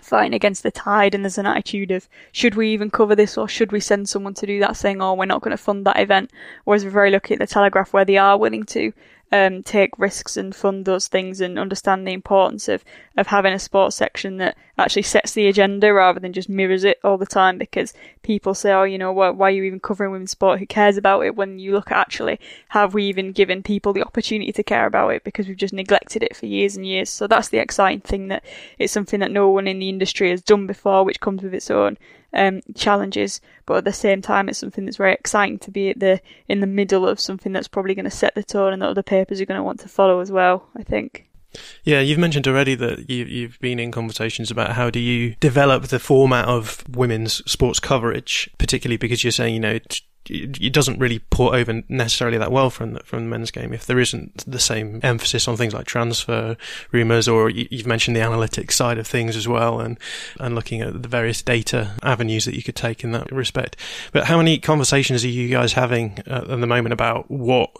fighting against the tide and there's an attitude of should we even cover this or should we send someone to do that saying oh we're not going to fund that event? Whereas we're very lucky at the telegraph where they are willing to um, take risks and fund those things and understand the importance of, of having a sports section that actually sets the agenda rather than just mirrors it all the time because people say, oh, you know, why, why are you even covering women's sport? Who cares about it? When you look at actually, have we even given people the opportunity to care about it because we've just neglected it for years and years? So that's the exciting thing that it's something that no one in the industry has done before, which comes with its own um, challenges, but at the same time, it's something that's very exciting to be at the in the middle of something that's probably going to set the tone and that other papers are going to want to follow as well. I think. Yeah, you've mentioned already that you, you've been in conversations about how do you develop the format of women's sports coverage, particularly because you're saying, you know, it doesn't really port over necessarily that well from the, from the men's game if there isn't the same emphasis on things like transfer rumors or you've mentioned the analytics side of things as well and and looking at the various data avenues that you could take in that respect. But how many conversations are you guys having at the moment about what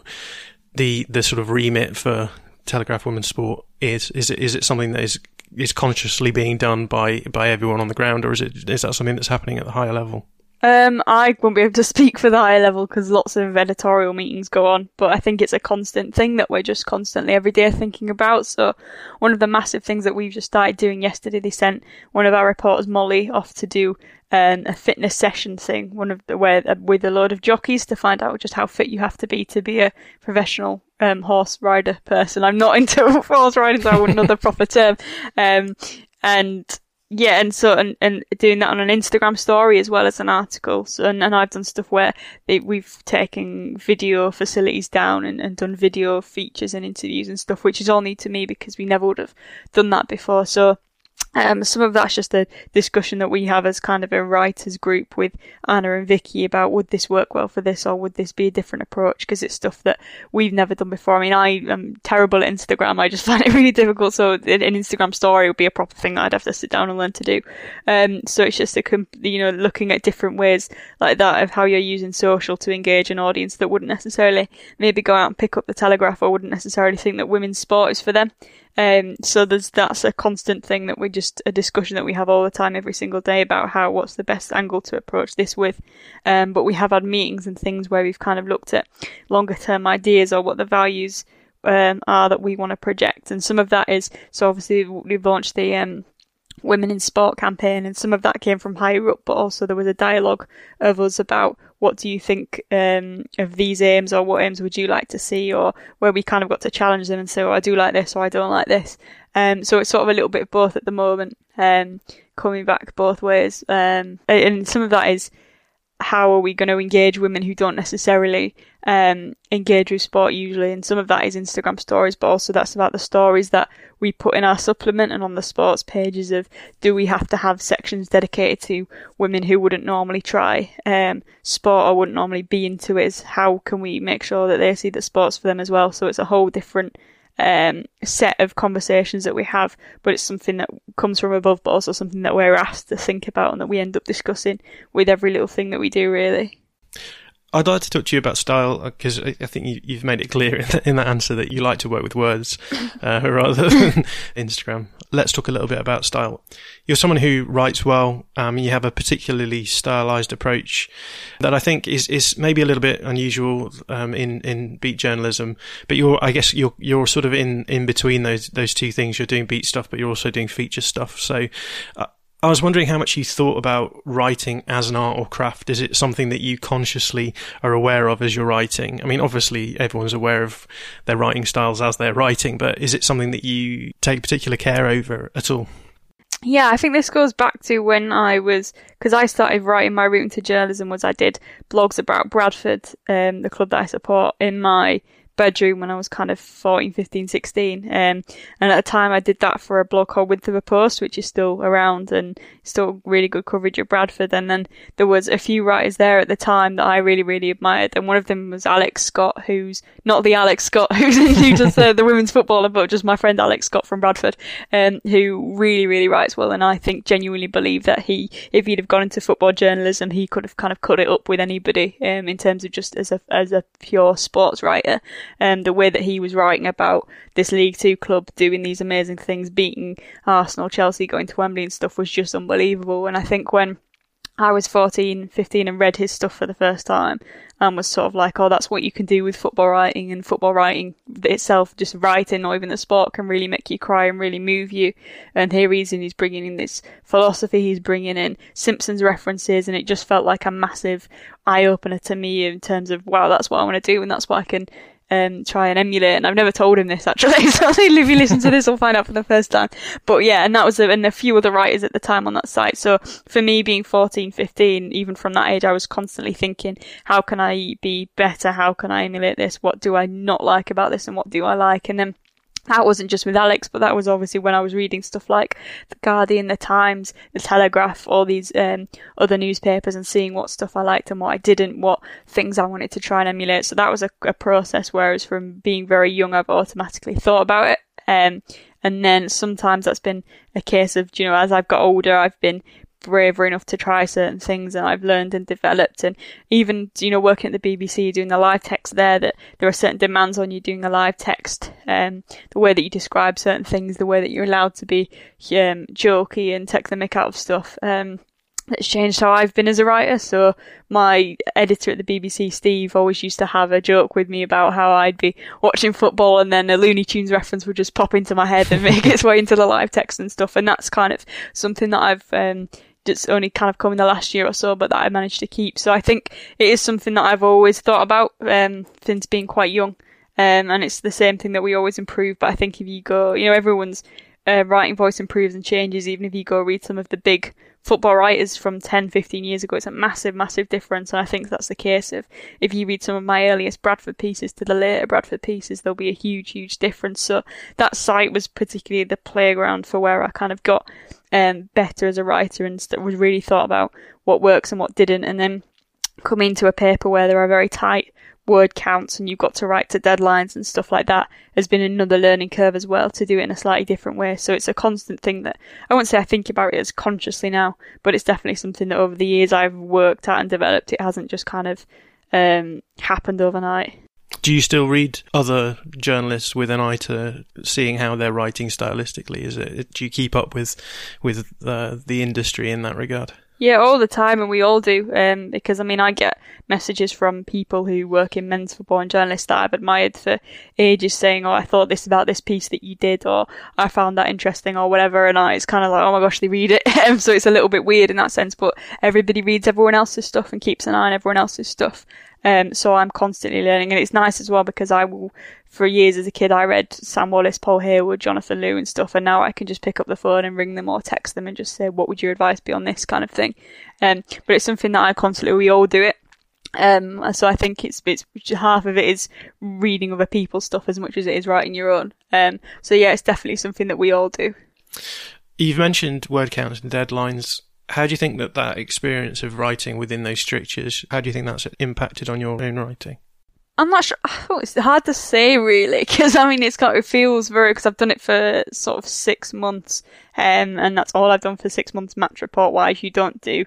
the the sort of remit for Telegraph Women's Sport is? Is it is it something that is is consciously being done by by everyone on the ground or is it is that something that's happening at the higher level um, I won't be able to speak for the higher level because lots of editorial meetings go on, but I think it's a constant thing that we're just constantly every day thinking about. So, one of the massive things that we've just started doing yesterday, they sent one of our reporters, Molly, off to do um, a fitness session thing, one of the where uh, with a load of jockeys to find out just how fit you have to be to be a professional um, horse rider person. I'm not into [laughs] horse riding, so I wouldn't know the proper term. Um, and yeah, and so and, and doing that on an Instagram story as well as an article. So, and, and I've done stuff where they, we've taken video facilities down and, and done video features and interviews and stuff, which is all new to me because we never would have done that before. So um, some of that's just a discussion that we have as kind of a writers group with Anna and Vicky about would this work well for this or would this be a different approach because it's stuff that we've never done before. I mean, I am terrible at Instagram. I just [laughs] find it really difficult. So an Instagram story would be a proper thing that I'd have to sit down and learn to do. Um, so it's just a, you know, looking at different ways like that of how you're using social to engage an audience that wouldn't necessarily maybe go out and pick up the Telegraph or wouldn't necessarily think that women's sport is for them. Um, so there's that's a constant thing that we just a discussion that we have all the time, every single day about how what's the best angle to approach this with. Um, but we have had meetings and things where we've kind of looked at longer term ideas or what the values um, are that we want to project, and some of that is so obviously we've launched the um, women in sport campaign, and some of that came from higher up, but also there was a dialogue of us about what do you think um, of these aims, or what aims would you like to see, or where we kind of got to challenge them and say, oh, I do like this, or I don't like this. Um, so it's sort of a little bit of both at the moment, um, coming back both ways, um, and some of that is how are we going to engage women who don't necessarily um, engage with sport usually? And some of that is Instagram stories, but also that's about the stories that we put in our supplement and on the sports pages of do we have to have sections dedicated to women who wouldn't normally try um, sport or wouldn't normally be into it? Is how can we make sure that they see the sports for them as well? So it's a whole different um, set of conversations that we have, but it's something that comes from above, but also something that we're asked to think about and that we end up discussing with every little thing that we do, really. I'd like to talk to you about style because I think you, have made it clear [laughs] in, the, in, that answer that you like to work with words [coughs] uh, [laughs] rather than [laughs] Instagram. Let's talk a little bit about style. You're someone who writes well. Um, you have a particularly stylized approach that I think is, is maybe a little bit unusual um, in in beat journalism. But you're, I guess, you're you're sort of in in between those those two things. You're doing beat stuff, but you're also doing feature stuff. So. Uh, I was wondering how much you thought about writing as an art or craft. Is it something that you consciously are aware of as you're writing? I mean, obviously everyone's aware of their writing styles as they're writing, but is it something that you take particular care over at all? Yeah, I think this goes back to when I was because I started writing my route into journalism was I did blogs about Bradford, um, the club that I support, in my bedroom when I was kind of 14, 15, 16. Um, and at the time I did that for a blog called Winthrop Post, which is still around and still really good coverage of Bradford. And then there was a few writers there at the time that I really, really admired. And one of them was Alex Scott, who's not the Alex Scott [laughs] who's into just uh, the women's footballer, but just my friend Alex Scott from Bradford, um, who really, really writes well. And I think genuinely believe that he, if he'd have gone into football journalism, he could have kind of cut it up with anybody, um, in terms of just as a, as a pure sports writer um, the way that he was writing about this League Two club doing these amazing things, beating Arsenal, Chelsea, going to Wembley and stuff was just unbelievable. And I think when I was 14, 15 and read his stuff for the first time and was sort of like, oh, that's what you can do with football writing and football writing itself, just writing or even the sport can really make you cry and really move you. And here he's in, he's bringing in this philosophy, he's bringing in Simpsons references and it just felt like a massive eye opener to me in terms of, wow, that's what I want to do and that's what I can um, try and emulate. And I've never told him this actually, [laughs] so if you listen to this, I'll find out for the first time. But yeah, and that was a, and a few other writers at the time on that site. So for me, being 14, 15, even from that age, I was constantly thinking, how can I be better? How can I emulate this? What do I not like about this, and what do I like? And then that wasn't just with Alex, but that was obviously when I was reading stuff like The Guardian, The Times, The Telegraph, all these um, other newspapers and seeing what stuff I liked and what I didn't, what things I wanted to try and emulate. So that was a, a process, whereas from being very young, I've automatically thought about it. Um, and then sometimes that's been a case of, you know, as I've got older, I've been braver enough to try certain things and I've learned and developed and even you know working at the BBC doing the live text there that there are certain demands on you doing the live text um the way that you describe certain things the way that you're allowed to be um jokey and take the mick out of stuff um that's changed how I've been as a writer. So my editor at the BBC, Steve, always used to have a joke with me about how I'd be watching football and then a Looney Tunes reference would just pop into my head and make its way into the live text and stuff. And that's kind of something that I've um, it's only kind of come in the last year or so, but that I managed to keep. So I think it is something that I've always thought about um, since being quite young. Um, and it's the same thing that we always improve. But I think if you go, you know, everyone's uh, writing voice improves and changes. Even if you go read some of the big football writers from 10, 15 years ago, it's a massive, massive difference. And I think that's the case of if you read some of my earliest Bradford pieces to the later Bradford pieces, there'll be a huge, huge difference. So that site was particularly the playground for where I kind of got um, better as a writer and st- was really thought about what works and what didn't. And then coming to a paper where there are very tight word counts and you've got to write to deadlines and stuff like that has been another learning curve as well to do it in a slightly different way. So it's a constant thing that I won't say I think about it as consciously now, but it's definitely something that over the years I've worked at and developed. It hasn't just kind of um, happened overnight. Do you still read other journalists with an eye to seeing how they're writing stylistically? Is it do you keep up with with uh, the industry in that regard? Yeah, all the time, and we all do. Um, because I mean, I get messages from people who work in men's football and journalists that I've admired for ages, saying, "Oh, I thought this about this piece that you did," or "I found that interesting," or whatever. And I, it's kind of like, "Oh my gosh, they read it." [laughs] so it's a little bit weird in that sense. But everybody reads everyone else's stuff and keeps an eye on everyone else's stuff. Um, so I'm constantly learning, and it's nice as well because I will, for years as a kid, I read Sam Wallace, Paul Hayward, Jonathan Liew, and stuff, and now I can just pick up the phone and ring them or text them and just say, "What would your advice be on this kind of thing?" Um, but it's something that I constantly, we all do it. Um, so I think it's it's half of it is reading other people's stuff as much as it is writing your own. Um, so yeah, it's definitely something that we all do. You've mentioned word counts and deadlines how do you think that that experience of writing within those strictures, how do you think that's impacted on your own writing? I'm not sure. Oh, [laughs] it's hard to say really, because I mean, it's got, it feels very, because I've done it for sort of six months, um, and that's all I've done for six months match report wise. You don't do,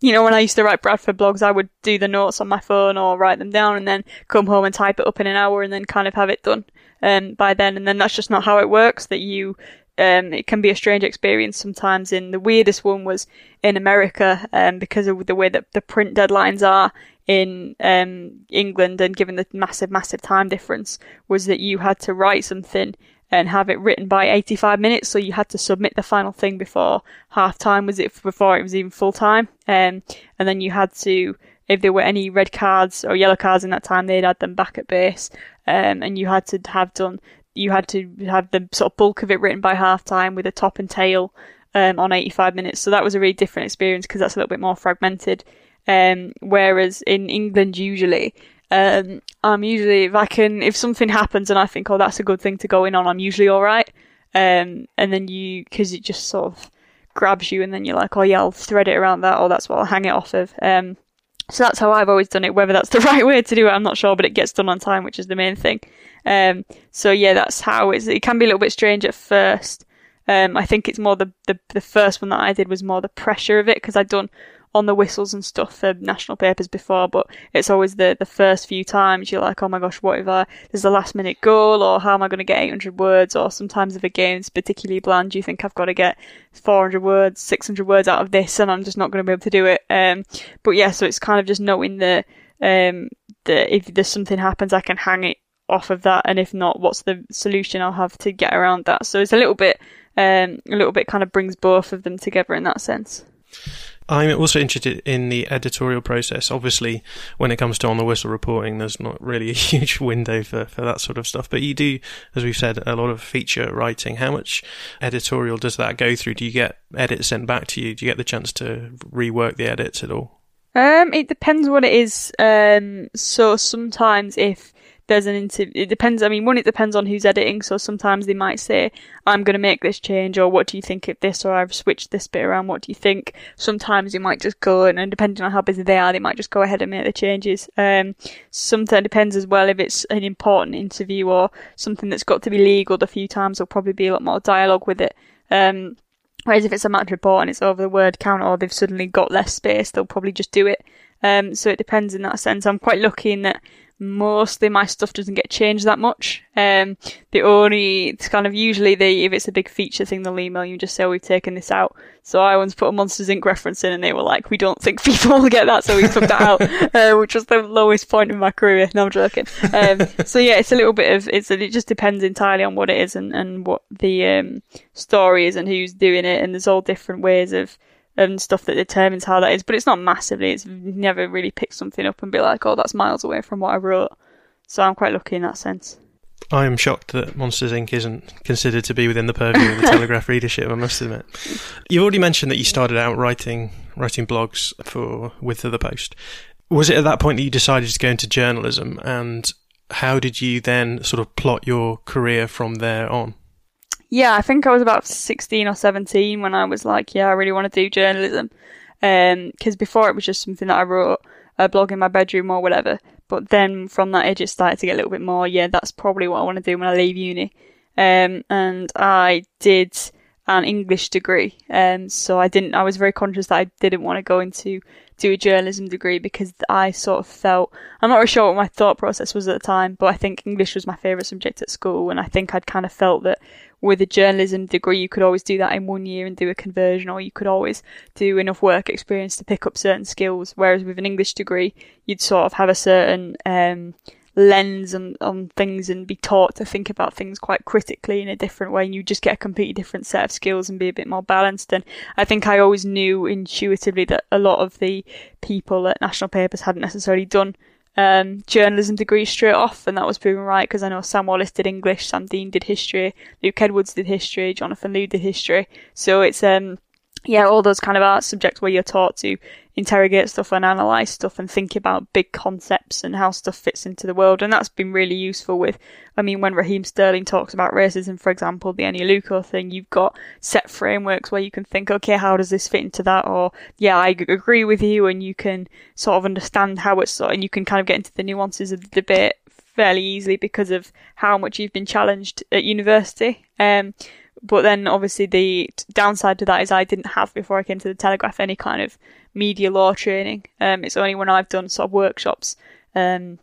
you know, when I used to write Bradford blogs, I would do the notes on my phone or write them down and then come home and type it up in an hour and then kind of have it done, um, by then. And then that's just not how it works, that you, um, it can be a strange experience sometimes. In the weirdest one was in America, um, because of the way that the print deadlines are in um, England, and given the massive, massive time difference, was that you had to write something and have it written by 85 minutes. So you had to submit the final thing before half time. Was it before it was even full time? Um, and then you had to, if there were any red cards or yellow cards in that time, they'd add them back at base. Um, and you had to have done you had to have the sort of bulk of it written by half time with a top and tail um, on 85 minutes. So that was a really different experience because that's a little bit more fragmented. Um, whereas in England, usually, um, I'm usually, if I can, if something happens and I think, oh, that's a good thing to go in on, I'm usually alright. Um, and then you, because it just sort of grabs you and then you're like, oh yeah, I'll thread it around that or that's what I'll hang it off of. Um, so that's how I've always done it. Whether that's the [laughs] right way to do it, I'm not sure, but it gets done on time, which is the main thing. Um, so yeah, that's how it's, it can be a little bit strange at first. Um, I think it's more the, the, the first one that I did was more the pressure of it because I'd done on the whistles and stuff for national papers before, but it's always the, the first few times you're like, oh my gosh, what if I, there's a last minute goal or how am I going to get 800 words? Or sometimes if a game's particularly bland, you think I've got to get 400 words, 600 words out of this and I'm just not going to be able to do it. Um, but yeah, so it's kind of just knowing that, um, that if there's something happens, I can hang it off of that, and if not, what's the solution I'll have to get around that. So it's a little bit, um, a little bit kind of brings both of them together in that sense. I'm also interested in the editorial process. Obviously, when it comes to on the whistle reporting, there's not really a [laughs] huge window for, for that sort of stuff. But you do, as we've said, a lot of feature writing. How much editorial does that go through? Do you get edits sent back to you? Do you get the chance to rework the edits at all? Um, it depends what it is. Um, so sometimes if there's an interview. It depends. I mean, one, it depends on who's editing. So sometimes they might say, "I'm going to make this change," or "What do you think of this?" or "I've switched this bit around. What do you think?" Sometimes they might just go, and depending on how busy they are, they might just go ahead and make the changes. Um, sometimes it depends as well if it's an important interview or something that's got to be legal. A few times there'll probably be a lot more dialogue with it. Um, whereas if it's a match report and it's over the word count, or they've suddenly got less space, they'll probably just do it. Um, so it depends in that sense. I'm quite lucky in that mostly my stuff doesn't get changed that much. Um, the only, it's kind of usually they, if it's a big feature thing, they'll email you and just say, oh, we've taken this out. So I once put a Monsters Inc. reference in and they were like, we don't think [laughs] people will get that, so we took that out, [laughs] uh, which was the lowest point in my career. No, I'm joking. Um, [laughs] so yeah, it's a little bit of, it's, it just depends entirely on what it is and, and what the, um, story is and who's doing it. And there's all different ways of, and stuff that determines how that is. But it's not massively. It's never really picked something up and be like, oh, that's miles away from what I wrote. So I'm quite lucky in that sense. I am shocked that Monsters Inc. isn't considered to be within the purview of the [laughs] Telegraph readership. I must admit. You've already mentioned that you started out writing writing blogs for Width of the Post. Was it at that point that you decided to go into journalism, and how did you then sort of plot your career from there on? Yeah, I think I was about 16 or 17 when I was like, yeah, I really want to do journalism. Because um, before it was just something that I wrote a blog in my bedroom or whatever. But then from that age, it started to get a little bit more, yeah, that's probably what I want to do when I leave uni. Um, and I did an English degree. Um, so I didn't, I was very conscious that I didn't want to go into do a journalism degree because I sort of felt, I'm not really sure what my thought process was at the time, but I think English was my favourite subject at school. And I think I'd kind of felt that with a journalism degree, you could always do that in one year and do a conversion, or you could always do enough work experience to pick up certain skills. Whereas with an English degree, you'd sort of have a certain um, lens on, on things and be taught to think about things quite critically in a different way and you just get a completely different set of skills and be a bit more balanced and I think I always knew intuitively that a lot of the people at national papers hadn't necessarily done um, journalism degree straight off and that was proven right because I know Sam Wallace did English, Sam Dean did history, Luke Edwards did history, Jonathan Liew did history. So it's um yeah, all those kind of art subjects where you're taught to interrogate stuff and analyze stuff and think about big concepts and how stuff fits into the world. And that's been really useful with, I mean, when Raheem Sterling talks about racism, for example, the Eni Aluko thing, you've got set frameworks where you can think, okay, how does this fit into that? Or, yeah, I agree with you. And you can sort of understand how it's, sort and you can kind of get into the nuances of the debate fairly easily because of how much you've been challenged at university. Um, but then obviously the downside to that is I didn't have before I came to the Telegraph any kind of media law training. Um, it's only when I've done sort of workshops um,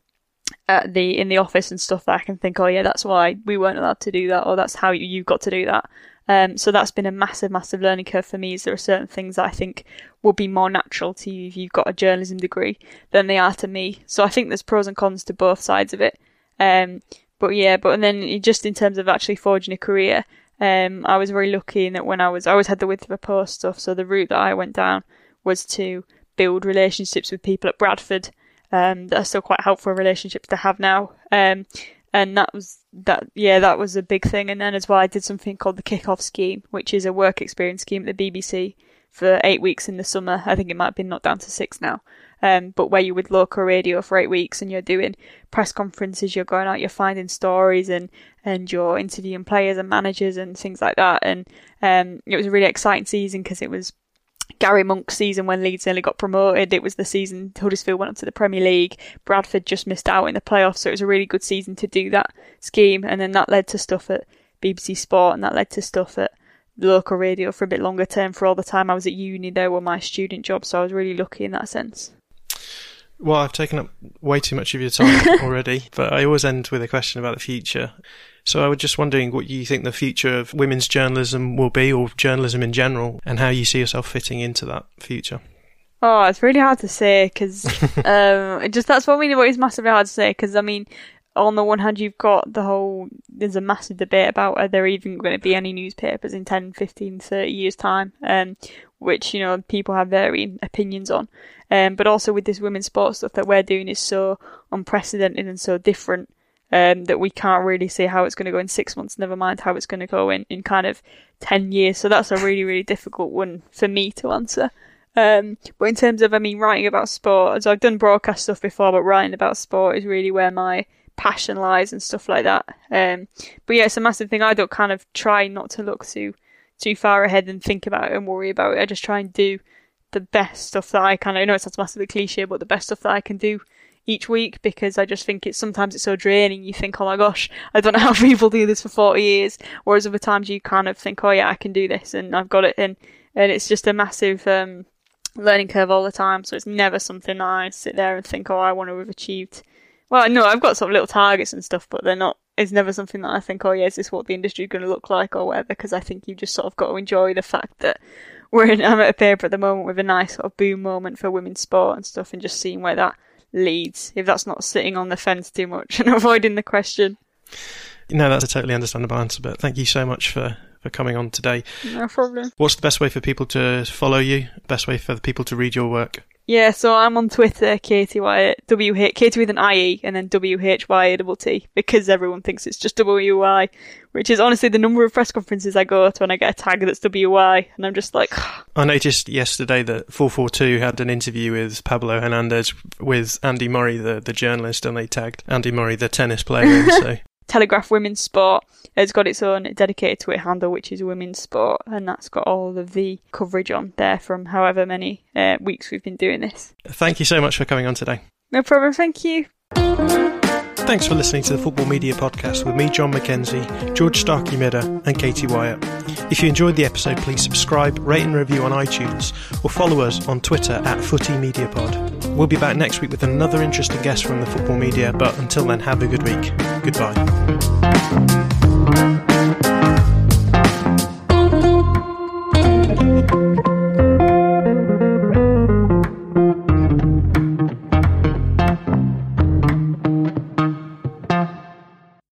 at the in the office and stuff that I can think, oh yeah, that's why we weren't allowed to do that, or that's how you, you got to do that. Um, so that's been a massive, massive learning curve for me. Is there are certain things that I think will be more natural to you if you've got a journalism degree than they are to me. So I think there's pros and cons to both sides of it. Um, but yeah, but and then just in terms of actually forging a career, um, I was very lucky in that when I was, I always had the width of a post stuff. So the route that I went down was to build relationships with people at Bradford um, that are still quite helpful relationships to have now. Um, and that was that. Yeah, that was a big thing. And then as well, I did something called the Kick-Off Scheme, which is a work experience scheme at the BBC for eight weeks in the summer. I think it might have been knocked down to six now um, but where you would look local radio for eight weeks and you're doing press conferences, you're going out, you're finding stories and, and you're interviewing players and managers and things like that. And um, it was a really exciting season because it was Garry Monk's season when Leeds nearly got promoted. It was the season Huddersfield went up to the Premier League. Bradford just missed out in the playoffs, so it was a really good season to do that scheme. And then that led to stuff at BBC Sport, and that led to stuff at local radio for a bit longer term. For all the time I was at uni, there were my student jobs, so I was really lucky in that sense. Well, I've taken up way too much of your time [laughs] already, but I always end with a question about the future. So I was just wondering what you think the future of women's journalism will be, or journalism in general, and how you see yourself fitting into that future. Oh, it's really hard to say because [laughs] um, just that's what I mean. What is massively hard to say because I mean, on the one hand, you've got the whole, there's a massive debate about are there even going to be any newspapers in 10, 15, 30 years' time, um, which, you know, people have varying opinions on. Um, but also with this women's sports stuff that we're doing is so unprecedented and so different um, that we can't really see how it's going to go in six months, never mind how it's going to go in, in kind of 10 years. So that's a really, really difficult one for me to answer. Um, but in terms of, I mean, writing about sport, as I've done broadcast stuff before, but writing about sport is really where my passion lies and stuff like that. Um, but yeah, it's a massive thing. I don't kind of try not to look too too far ahead and think about it and worry about it. I just try and do the best stuff that I can. I know it sounds massively cliche, but the best stuff that I can do each week because I just think it's sometimes it's so draining. You think, oh my gosh, I don't know how [laughs] people do this for 40 years. Whereas other times you kind of think, oh yeah, I can do this and I've got it And, And it's just a massive, um, learning curve all the time. So it's never something I sit there and think, oh, I want to have achieved well, no, I've got sort of little targets and stuff, but they're not. It's never something that I think, oh yeah, is this what the industry is going to look like or whatever? Because I think you just sort of got to enjoy the fact that we're in. [laughs] I'm at a paper at the moment with a nice sort of boom moment for women's sport and stuff, and just seeing where that leads. If that's not sitting on the fence too much [laughs] and avoiding the question. No, that's a totally understandable answer. But thank you so much for for coming on today. No problem. What's the best way for people to follow you? Best way for the people to read your work? Yeah, so I'm on Twitter, Katie Whyatt, W H Katie with an IE and then W H Y A T because everyone thinks it's just W Y, which is honestly the number of press conferences I go to and I get a tag that's W Y, and I'm just like. [sighs] I noticed yesterday that 442 had an interview with Pablo Hernandez with Andy Murray, the the journalist, and they tagged Andy Murray, the tennis player. [laughs] so Telegraph Women's Sport has got its own dedicated Twitter handle, which is Women's Sport, and that's got all of the coverage on there from however many uh, weeks we've been doing this. Thank you so much for coming on today. No problem. Thank you. Thanks for listening to the Football Media Podcast with me, Jon Mackenzie, George Starkey-Midha, and Katie Whyatt. If you enjoyed the episode, please subscribe, rate and review on iTunes, or follow us on Twitter at Footy Media Pod. We'll be back next week with another interesting guest from the football media, but until then, have a good week. Goodbye.